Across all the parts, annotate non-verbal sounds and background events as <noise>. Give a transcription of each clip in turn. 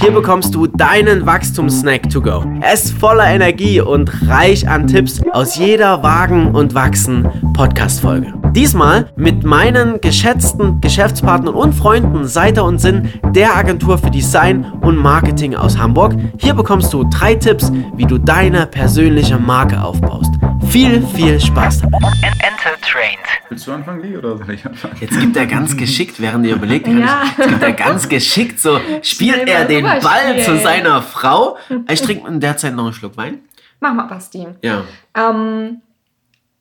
Hier bekommst du deinen Wachstumssnack to go. Er ist voller Energie und reich an Tipps aus jeder Wagen und Wachsen Podcast-Folge. Diesmal mit meinen geschätzten Geschäftspartnern und Freunden Seiter und Sinn der Agentur für Design und Marketing aus Hamburg. Hier bekommst du drei Tipps, wie du deine persönliche Marke aufbaust. Viel, viel Spaß damit. Enter Trained. Willst du anfangen, Lee, oder soll ich anfangen? Jetzt gibt er ganz geschickt, während ihr überlegt, Ja. ich, jetzt gibt er ganz geschickt so, spielt er den Ball zu seiner Frau. Ich trinke in der Zeit noch einen Schluck Wein. Mach mal, Basti. Ja. Ähm,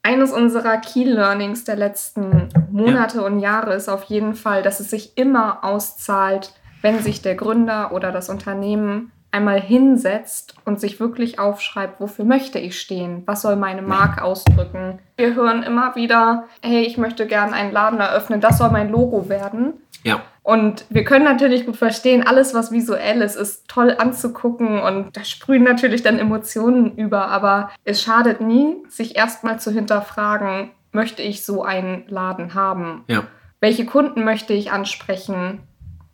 eines unserer Key Learnings der letzten Monate und Jahre ist auf jeden Fall, dass es sich immer auszahlt, wenn sich der Gründer oder das Unternehmen einmal hinsetzt und sich wirklich aufschreibt, wofür möchte ich stehen? Was soll meine Marke ausdrücken? Wir hören immer wieder, hey, ich möchte gerne einen Laden eröffnen, das soll mein Logo werden. Ja. Und wir können natürlich gut verstehen, alles, was visuell ist, ist toll anzugucken und da sprühen natürlich dann Emotionen über, aber es schadet nie, sich erstmal zu hinterfragen, möchte ich so einen Laden haben? Ja. Welche Kunden möchte ich ansprechen?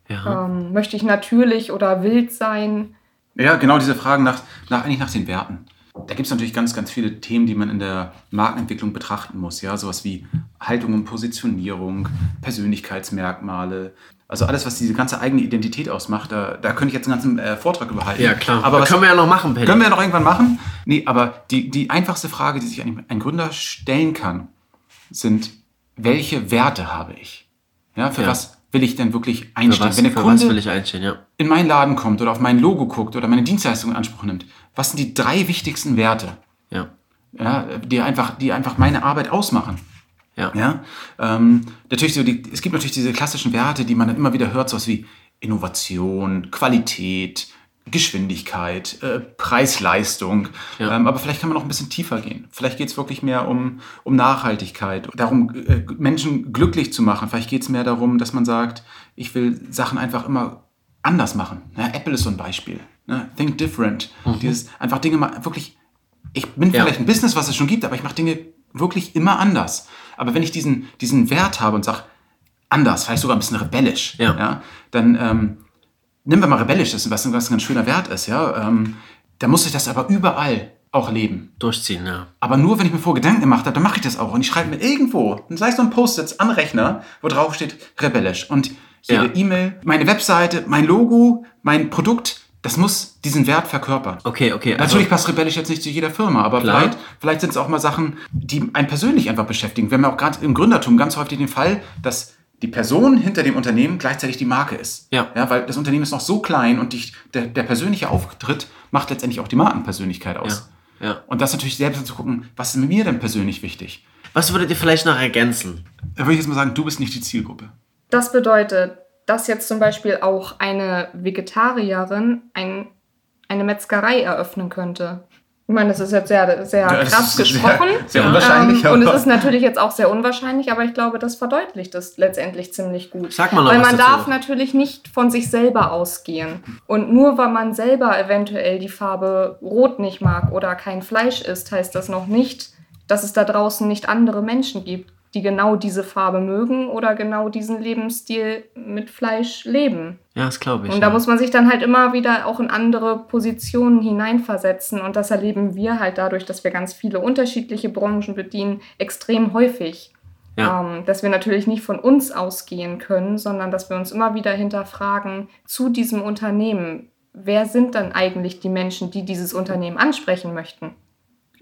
Ja. Ähm, möchte ich natürlich oder wild sein? Ja, genau diese Fragen nach, nach, eigentlich nach den Werten. Da gibt es natürlich ganz, ganz viele Themen, die man in der Markenentwicklung betrachten muss. Ja, sowas wie Haltung und Positionierung, Persönlichkeitsmerkmale. Also alles, was diese ganze eigene Identität ausmacht, da, da könnte ich jetzt einen ganzen äh, Vortrag überhalten. ja, klar. Aber was, können wir ja noch machen, Paddy. Können wir ja noch irgendwann machen? Nee, aber die, die einfachste Frage, die sich ein, ein Gründer stellen kann, sind, welche Werte habe ich? Ja, für Ja. was will ich denn wirklich einstehen? was, Wenn der Kunde was will ich einstehen, ja. in meinen Laden kommt oder auf mein Logo guckt oder meine Dienstleistung in Anspruch nimmt, was sind die drei wichtigsten Werte, Ja. ja, die, einfach, die einfach meine Arbeit ausmachen? Ja. Ja? Ähm, natürlich so die, es gibt natürlich diese klassischen Werte, die man dann immer wieder hört, sowas wie Innovation, Qualität, Geschwindigkeit, äh, Preis-Leistung. Ja. Ähm, aber vielleicht kann man noch ein bisschen tiefer gehen. Vielleicht geht es wirklich mehr um, um Nachhaltigkeit, darum, äh, Menschen glücklich zu machen. Vielleicht geht es mehr darum, dass man sagt, ich will Sachen einfach immer anders machen. Ja, Apple ist so ein Beispiel. Ne? Think different. Dieses einfach Dinge mal wirklich. Ich bin Mhm. Ja. vielleicht ein Business, was es schon gibt, aber ich mache Dinge wirklich immer anders. Aber wenn ich diesen, diesen Wert habe und sage, anders, vielleicht sogar ein bisschen rebellisch, Ja. dann ähm, nehmen wir mal rebellisch, das ist was, ein ganz schöner Wert ist, ja. Ähm, da muss ich das aber überall auch leben. Durchziehen, ja. Aber nur, wenn ich mir vor Gedanken gemacht habe, dann mache ich das auch. Und ich schreibe mir irgendwo, sei es so ein Post-it an Rechner, wo drauf steht rebellisch. Und jede Ja. E-Mail, meine Webseite, mein Logo, mein Produkt, das muss diesen Wert verkörpern. Okay, okay. Also, Natürlich passt rebellisch jetzt nicht zu jeder Firma, aber Klar. vielleicht, vielleicht sind es auch mal Sachen, die einen persönlich einfach beschäftigen. Wir haben ja auch gerade im Gründertum ganz häufig den Fall, dass die Person hinter dem Unternehmen gleichzeitig die Marke ist. Ja. ja weil das Unternehmen ist noch so klein und die, der, der persönliche Auftritt macht letztendlich auch die Markenpersönlichkeit aus. Ja, ja. Und das natürlich selbst zu gucken, was ist mir denn persönlich wichtig? Was würdet ihr vielleicht noch ergänzen? Da würde ich jetzt mal sagen, du bist nicht die Zielgruppe. Das bedeutet, dass jetzt zum Beispiel auch eine Vegetarierin ein, eine Metzgerei eröffnen könnte. Ich meine, das ist jetzt sehr, sehr das krass ist gesprochen. Sehr, sehr unwahrscheinlich. Ähm, und es ist natürlich jetzt auch sehr unwahrscheinlich, aber ich glaube, das verdeutlicht es letztendlich ziemlich gut. Sag mal noch weil was man dazu. darf natürlich nicht von sich selber ausgehen. Und nur weil man selber eventuell die Farbe Rot nicht mag oder kein Fleisch isst, heißt das noch nicht, dass es da draußen nicht andere Menschen gibt, die genau diese Farbe mögen oder genau diesen Lebensstil mit Fleisch leben. Ja, das glaube ich. Und ja. da muss man sich dann halt immer wieder auch in andere Positionen hineinversetzen. Und das erleben wir halt dadurch, dass wir ganz viele unterschiedliche Branchen bedienen, extrem häufig. Ja. Ähm, dass wir natürlich nicht von uns ausgehen können, sondern dass wir uns immer wieder hinterfragen zu diesem Unternehmen. Wer sind dann eigentlich die Menschen, die dieses Unternehmen ansprechen möchten?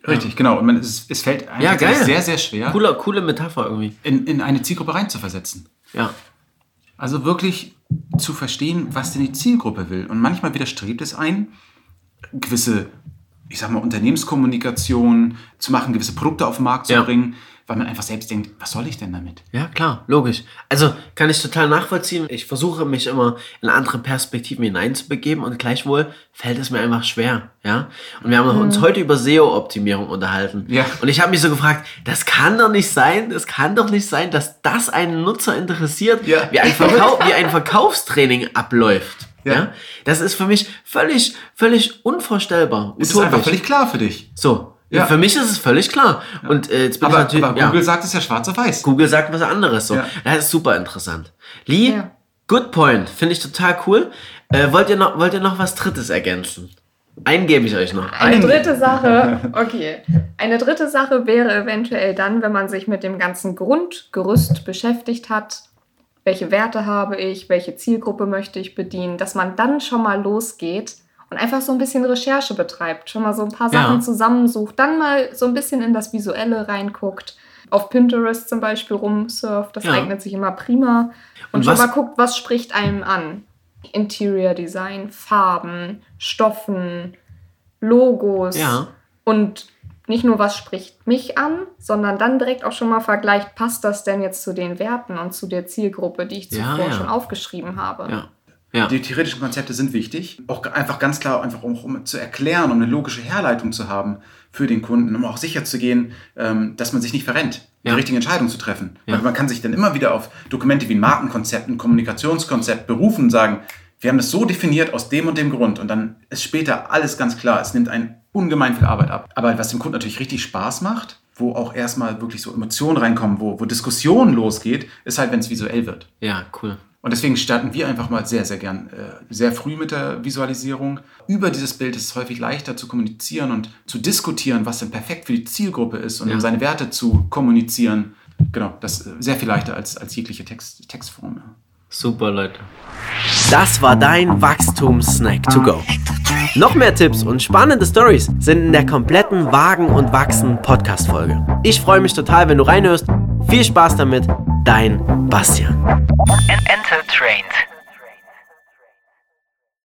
Richtig, genau. Und man, es, es fällt einem Ja, sehr, sehr schwer, Coole, coole Metapher irgendwie. in, in eine Zielgruppe reinzuversetzen. Ja. Also wirklich zu verstehen, was denn die Zielgruppe will. Und manchmal widerstrebt es ein, gewisse, ich sag mal, Unternehmenskommunikation zu machen, gewisse Produkte auf den Markt zu Ja. bringen, weil man einfach selbst denkt, was soll ich denn damit? Ja, klar, logisch. Also kann ich total nachvollziehen. Ich versuche mich immer in andere Perspektiven hineinzubegeben und gleichwohl fällt es mir einfach schwer. Ja. Und wir haben uns heute über SEO-Optimierung unterhalten. Ja. Und ich habe mich so gefragt, das kann doch nicht sein, das kann doch nicht sein, dass das einen Nutzer interessiert, Ja. wie, ein wie ein Verkaufstraining abläuft. Ja. Ja. Das ist für mich völlig, völlig unvorstellbar. Es ist einfach völlig klar für dich. so. Ja. Für mich ist es völlig klar. Und äh, jetzt bin Aber, ich natürlich. aber ja. Google sagt es ja schwarz auf weiß. Google sagt was anderes so. Ja. Das ist super interessant. Lee, Ja. Good point. Finde ich total cool. Äh, wollt, ihr noch, wollt ihr noch was Drittes ergänzen? Einen gebe ich euch noch. Eine dritte Sache, <laughs> okay. Eine dritte Sache wäre eventuell dann, wenn man sich mit dem ganzen Grundgerüst beschäftigt hat, welche Werte habe ich, welche Zielgruppe möchte ich bedienen, dass man dann schon mal losgeht und einfach so ein bisschen Recherche betreibt, schon mal so ein paar Sachen Ja. zusammensucht, dann mal so ein bisschen in das Visuelle reinguckt, auf Pinterest zum Beispiel rumsurft, das Ja. eignet sich immer prima und, Und schon mal guckt, was spricht einem an. Interior Design, Farben, Stoffen, Logos Ja. und nicht nur, was spricht mich an, sondern dann direkt auch schon mal vergleicht, passt das denn jetzt zu den Werten und zu der Zielgruppe, die ich Ja, zuvor ja. schon aufgeschrieben habe. Ja. Ja. Die theoretischen Konzepte sind wichtig, auch einfach ganz klar, einfach um, um zu erklären, um eine logische Herleitung zu haben für den Kunden, um auch sicher zu gehen, ähm, dass man sich nicht verrennt, Ja. die richtige Entscheidung zu treffen. Ja. Weil man kann sich dann immer wieder auf Dokumente wie ein Markenkonzept, ein Kommunikationskonzept berufen und sagen, wir haben das so definiert aus dem und dem Grund und dann ist später alles ganz klar. Es nimmt einen ungemein viel Arbeit ab. Aber was dem Kunden natürlich richtig Spaß macht, wo auch erstmal wirklich so Emotionen reinkommen, wo, wo Diskussion losgeht, ist halt, wenn es visuell wird. ja, cool. Und deswegen starten wir einfach mal sehr, sehr gern äh, sehr früh mit der Visualisierung. Über dieses Bild ist es häufig leichter zu kommunizieren und zu diskutieren, was denn perfekt für die Zielgruppe ist und Ja. um seine Werte zu kommunizieren. Genau, das ist sehr viel leichter als, als jegliche Text, Textform. Super, Leute. Das war dein Wachstumssnack to go. Noch mehr Tipps und spannende Stories sind in der kompletten Wagen und Wachsen Podcast Folge. Ich freue mich total, wenn du reinhörst. Viel Spaß damit, dein Bastian. Enter Trained.